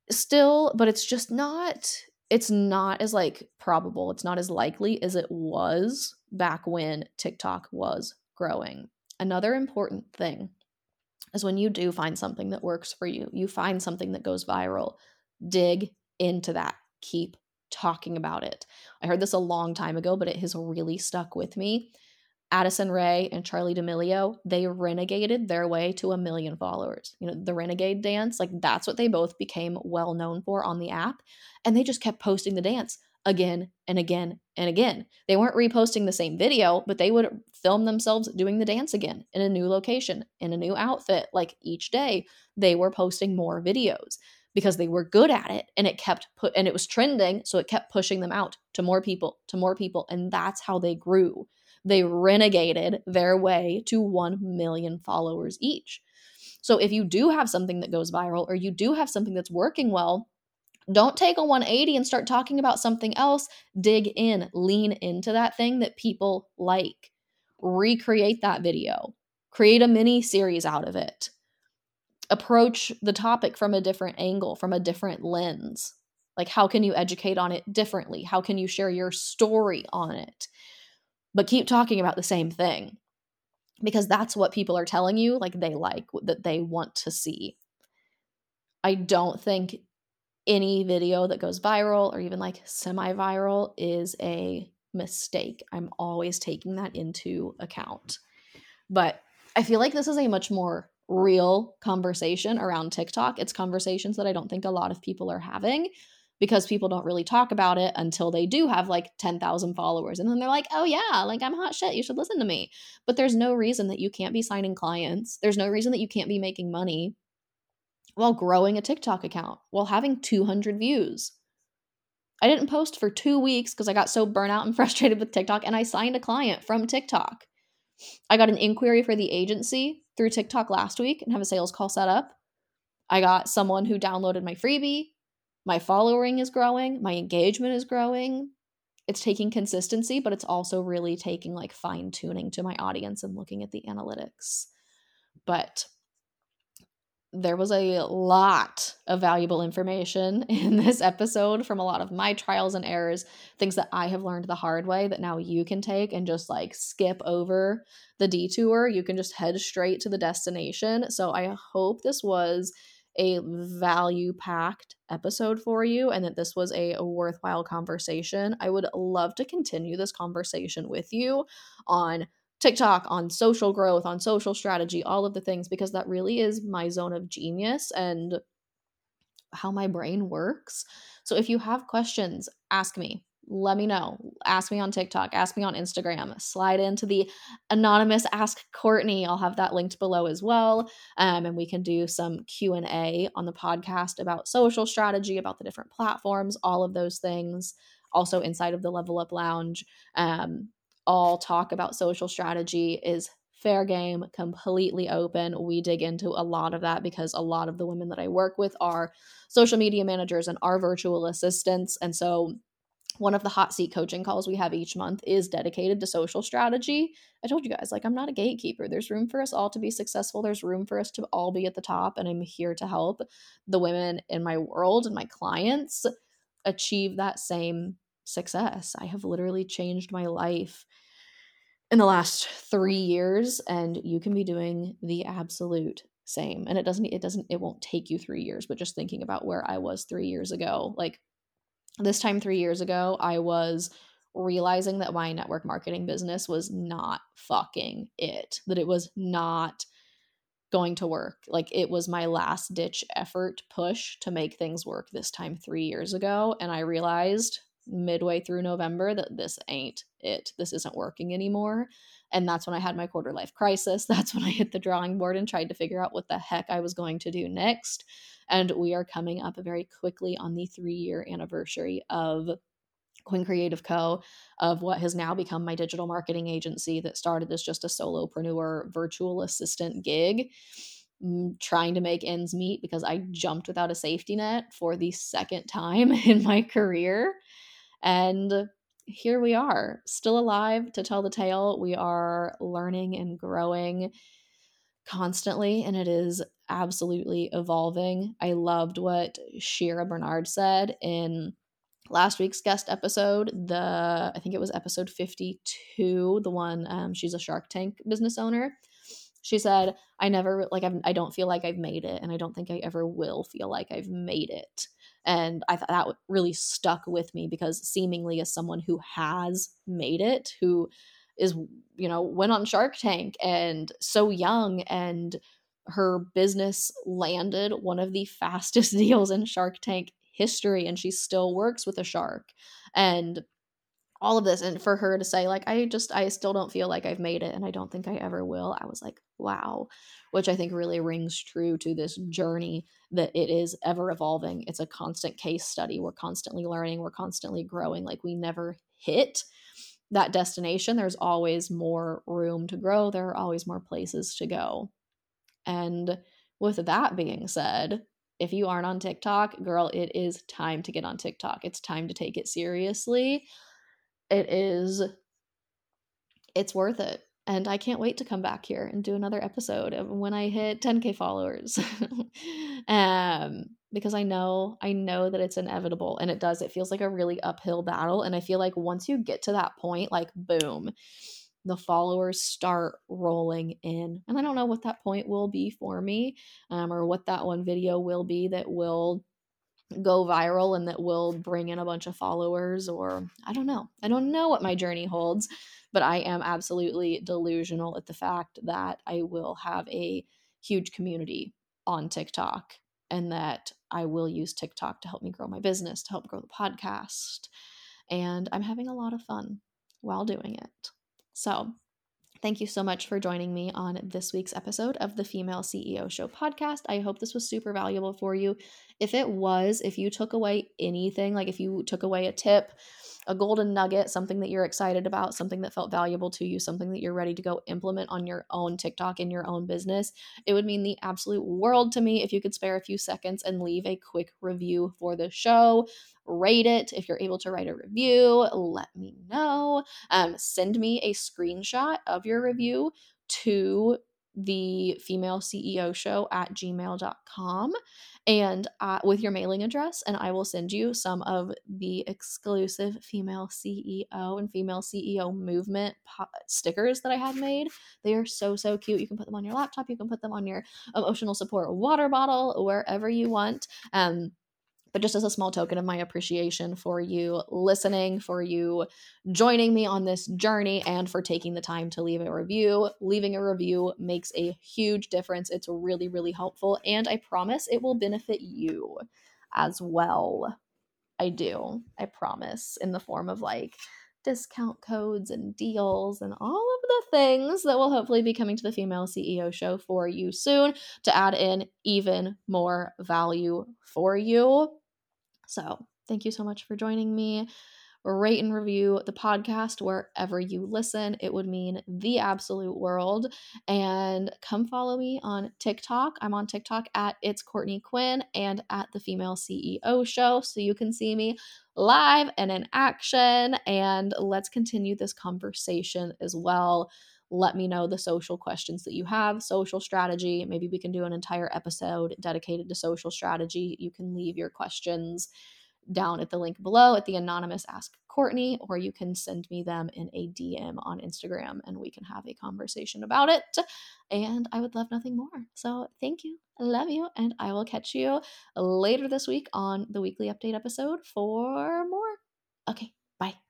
still, but it's just not it's not as like probable, it's not as likely as it was back when TikTok was growing. Another important thing is when you do find something that works for you, you find something that goes viral, dig into that. Keep talking about it. I heard this a long time ago, but it has really stuck with me. Addison Rae and Charli D'Amelio, they renegaded their way to a million followers. You know, the renegade dance, like that's what they both became well known for on the app. And they just kept posting the dance again and again and again. They weren't reposting the same video, but they would film themselves doing the dance again in a new location, in a new outfit. Like each day, they were posting more videos because they were good at it and it kept put and it was trending so it kept pushing them out to more people to more people and that's how they grew they renegated their way to 1 million followers each so if you do have something that goes viral or you do have something that's working well don't take a 180 and start talking about something else dig in lean into that thing that people like recreate that video create a mini series out of it approach the topic from a different angle, from a different lens. Like, how can you educate on it differently? How can you share your story on it? But keep talking about the same thing because that's what people are telling you, like, they like, that they want to see. I don't think any video that goes viral or even like semi viral is a mistake. I'm always taking that into account. But I feel like this is a much more real conversation around TikTok. It's conversations that I don't think a lot of people are having because people don't really talk about it until they do have like 10,000 followers. And then they're like, oh, yeah, like I'm hot shit. You should listen to me. But there's no reason that you can't be signing clients. There's no reason that you can't be making money while growing a TikTok account, while having 200 views. I didn't post for two weeks because I got so burnt out and frustrated with TikTok, and I signed a client from TikTok. I got an inquiry for the agency through TikTok last week and have a sales call set up. I got someone who downloaded my freebie. My following is growing, my engagement is growing. It's taking consistency, but it's also really taking like fine tuning to my audience and looking at the analytics. But there was a lot of valuable information in this episode from a lot of my trials and errors, things that I have learned the hard way that now you can take and just like skip over the detour. You can just head straight to the destination. So I hope this was a value packed episode for you and that this was a, worthwhile conversation. I would love to continue this conversation with you on TikTok, on social growth, on social strategy, all of the things, because that really is my zone of genius and how my brain works. So if you have questions, ask me. Let me know. Ask me on TikTok, ask me on Instagram. Slide into the anonymous Ask Courtney. I'll have that linked below as well. Um, and we can do some Q&A on the podcast about social strategy, about the different platforms, all of those things. Also inside of the Level Up Lounge. Um, all talk about social strategy is fair game, completely open. We dig into a lot of that because a lot of the women that I work with are social media managers and are virtual assistants. And so one of the hot seat coaching calls we have each month is dedicated to social strategy. I told you guys, like, I'm not a gatekeeper. There's room for us all to be successful. There's room for us to all be at the top. And I'm here to help the women in my world and my clients achieve that same success. I have literally changed my life in the last three years, and you can be doing the absolute same. And it doesn't, it doesn't, it won't take you three years, but just thinking about where I was three years ago, like this time three years ago, I was realizing that my network marketing business was not fucking it, that it was not going to work. Like it was my last ditch effort push to make things work this time three years ago. And I realized midway through November that this ain't it. This isn't working anymore. And that's when I had my quarter life crisis. That's when I hit the drawing board and tried to figure out what the heck I was going to do next. And we are coming up very quickly on the three year anniversary of Quinn Creative Co. of what has now become my digital marketing agency that started as just a solopreneur virtual assistant gig, mm, trying to make ends meet because I jumped without a safety net for the second time in my career. And here we are, still alive to tell the tale. We are learning and growing constantly, and it is absolutely evolving. I loved what Shira Bernard said in last week's guest episode the i think it was episode 52 the one um, she's a shark tank business owner she said i never like I've, i don't feel like i've made it and i don't think i ever will feel like i've made it and i thought that really stuck with me because seemingly as someone who has made it who is you know went on shark tank and so young and her business landed one of the fastest deals in Shark Tank history and she still works with a shark. And all of this and for her to say like I just I still don't feel like I've made it and I don't think I ever will. I was like, wow, which I think really rings true to this journey that it is ever evolving. It's a constant case study. We're constantly learning, we're constantly growing like we never hit that destination. There's always more room to grow. There are always more places to go. And with that being said, if you aren't on TikTok, girl, it is time to get on TikTok. It's time to take it seriously. It is, it's worth it. And I can't wait to come back here and do another episode when I hit 10K followers. um, because I know, I know that it's inevitable and it does. It feels like a really uphill battle. And I feel like once you get to that point, like, boom, the followers start rolling in. And I don't know what that point will be for me um, or what that one video will be that will go viral and that will bring in a bunch of followers or I don't know. I don't know what my journey holds, but I am absolutely delusional at the fact that I will have a huge community on TikTok and that I will use TikTok to help me grow my business, to help grow the podcast. And I'm having a lot of fun while doing it. So, Thank you so much for joining me on this week's episode of the Female CEO Show podcast. I hope this was super valuable for you. If it was, if you took away anything, like if you took away a tip, a golden nugget, something that you're excited about, something that felt valuable to you, something that you're ready to go implement on your own TikTok in your own business, it would mean the absolute world to me if you could spare a few seconds and leave a quick review for the show. Rate it. If you're able to write a review, let me know. Um, send me a screenshot of your review to the female CEO show at gmail.com and uh, with your mailing address, and I will send you some of the exclusive female CEO and female CEO movement po- stickers that I had made. They are so, so cute. You can put them on your laptop, you can put them on your emotional support water bottle, wherever you want. Um, but just as a small token of my appreciation for you listening, for you joining me on this journey, and for taking the time to leave a review. Leaving a review makes a huge difference. It's really, really helpful. And I promise it will benefit you as well. I do. I promise, in the form of like discount codes and deals and all of the things that will hopefully be coming to the Female CEO show for you soon to add in even more value for you. So, thank you so much for joining me. rate and review the podcast wherever you listen. It would mean the absolute world. And come follow me on TikTok. I'm on TikTok at It's Courtney Quinn and at the Female CEO Show. So you can see me live and in action. And let's continue this conversation as well let me know the social questions that you have, social strategy. Maybe we can do an entire episode dedicated to social strategy. You can leave your questions down at the link below at the anonymous ask Courtney, or you can send me them in a DM on Instagram and we can have a conversation about it. And I would love nothing more. So thank you. I love you. And I will catch you later this week on the weekly update episode for more. Okay, bye.